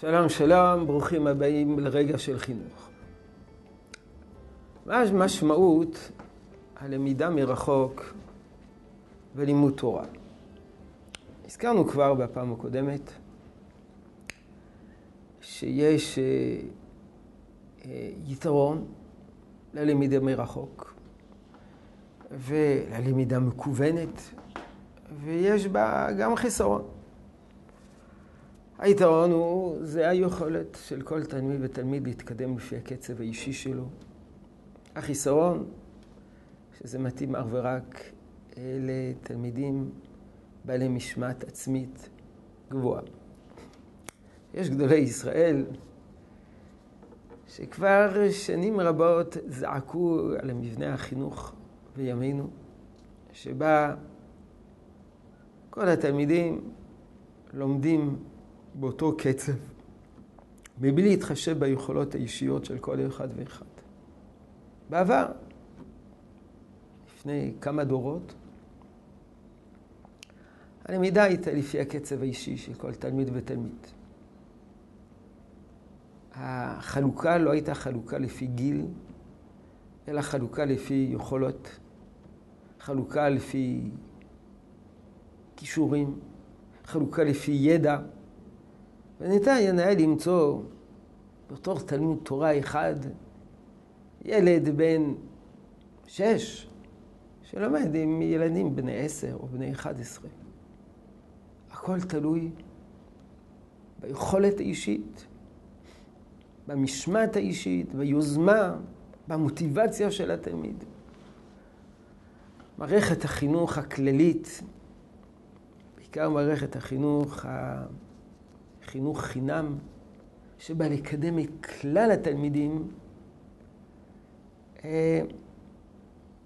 שלום שלום, ברוכים הבאים לרגע של חינוך. מה המשמעות הלמידה מרחוק ולימוד תורה? הזכרנו כבר בפעם הקודמת שיש אה, אה, יתרון ללמידה מרחוק וללמידה מקוונת, ויש בה גם חיסרון. היתרון הוא, זה היכולת של כל תלמיד ותלמיד להתקדם לפי הקצב האישי שלו. החיסרון, שזה מתאים אך ורק לתלמידים בעלי משמעת עצמית גבוהה. יש גדולי ישראל שכבר שנים רבות זעקו על המבנה החינוך בימינו, שבה כל התלמידים לומדים באותו קצב, מבלי להתחשב ביכולות האישיות של כל אחד ואחד. בעבר, לפני כמה דורות, הלמידה הייתה לפי הקצב האישי של כל תלמיד ותלמיד. החלוקה לא הייתה חלוקה לפי גיל, אלא חלוקה לפי יכולות, חלוקה לפי כישורים, חלוקה לפי ידע. וניתן היה למצוא בתור תלמוד תורה אחד ילד בן שש שלומד עם ילדים בני עשר או בני אחד עשרה. הכל תלוי ביכולת האישית, במשמעת האישית, ביוזמה, במוטיבציה של התלמיד. מערכת החינוך הכללית, בעיקר מערכת החינוך חינוך חינם, שבא לקדם את כלל התלמידים, אה,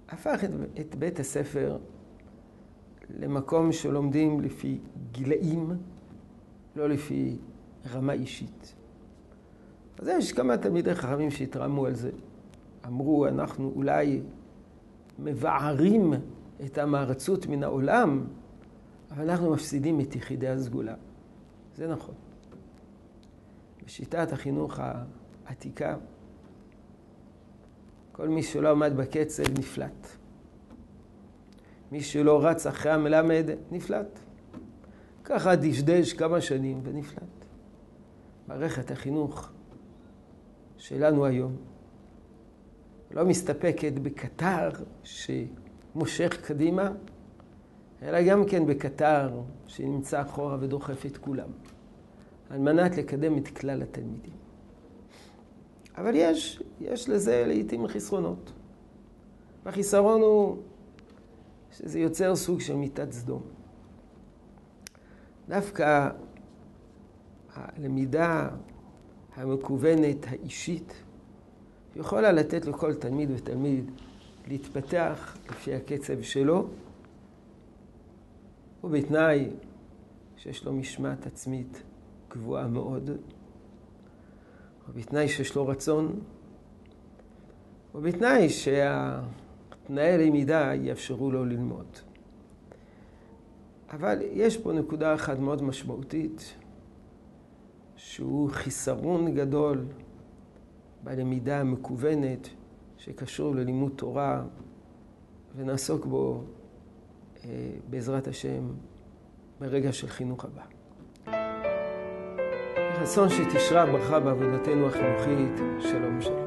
הפך את, את בית הספר למקום שלומדים לפי גילאים, לא לפי רמה אישית. אז יש כמה תלמידי חכמים שהתרעמו על זה. אמרו, אנחנו אולי מבערים את המערצות מן העולם, אבל אנחנו מפסידים את יחידי הסגולה. זה נכון. בשיטת החינוך העתיקה, כל מי שלא עמד בקצב נפלט. מי שלא רץ אחרי המלמד נפלט. ככה דשדש כמה שנים ונפלט. מערכת החינוך שלנו היום לא מסתפקת בקטר שמושך קדימה, אלא גם כן בקטר שנמצא אחורה ודוחף את כולם. על מנת לקדם את כלל התלמידים. אבל יש, יש לזה לעיתים חסרונות. והחיסרון הוא שזה יוצר סוג של מיטת סדום. דווקא הלמידה המקוונת, האישית, יכולה לתת לכל תלמיד ותלמיד להתפתח לפי הקצב שלו, ובתנאי שיש לו משמעת עצמית גבוהה מאוד, ובתנאי שיש לו רצון, ובתנאי שהתנאי הלמידה יאפשרו לו ללמוד. אבל יש פה נקודה אחת מאוד משמעותית, שהוא חיסרון גדול בלמידה המקוונת שקשור ללימוד תורה, ונעסוק בו אה, בעזרת השם ברגע של חינוך הבא. רצון שתשרה ברכה בעבודתנו החינוכית. שלום שלום.